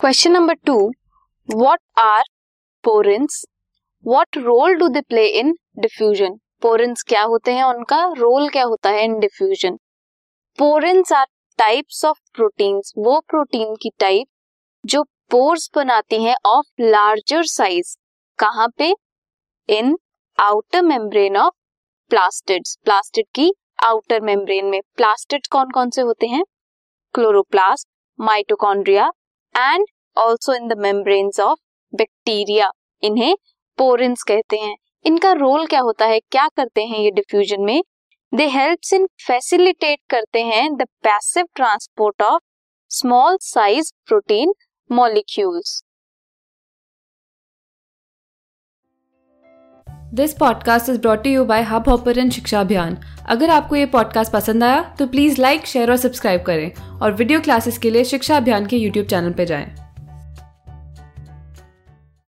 Question number two what are porins what role do they play in diffusion porins क्या होते हैं उनका? Role क्या होता है in diffusion porins are types of proteins वो प्रोटीन की टाइप जो पोर्स बनाती हैं ऑफ़ लार्जर साइज़ कहाँ पे? In outer membrane of plastids plastid की आउटर मेम्ब्रेन में. प्लास्टिड कौन कौन से होते हैं? Chloroplast mitochondria and also in the membranes of bacteria इन्हें पोरेंस कहते हैं। इनका रोल क्या होता है? क्या करते हैं ये डिफ्यूजन में? दे हेल्प्स इन फैसिलिटेट करते हैं the passive transport of small size protein molecules this podcast is brought you by Hubhopper Shiksha Abhiyan अगर आपको ये पॉडकास्ट पसंद आया तो प्लीज़ लाइक शेयर और सब्सक्राइब करें और वीडियो क्लासेस के लिए शिक्षा अभियान के यूट्यूब चैनल पर जाएँ।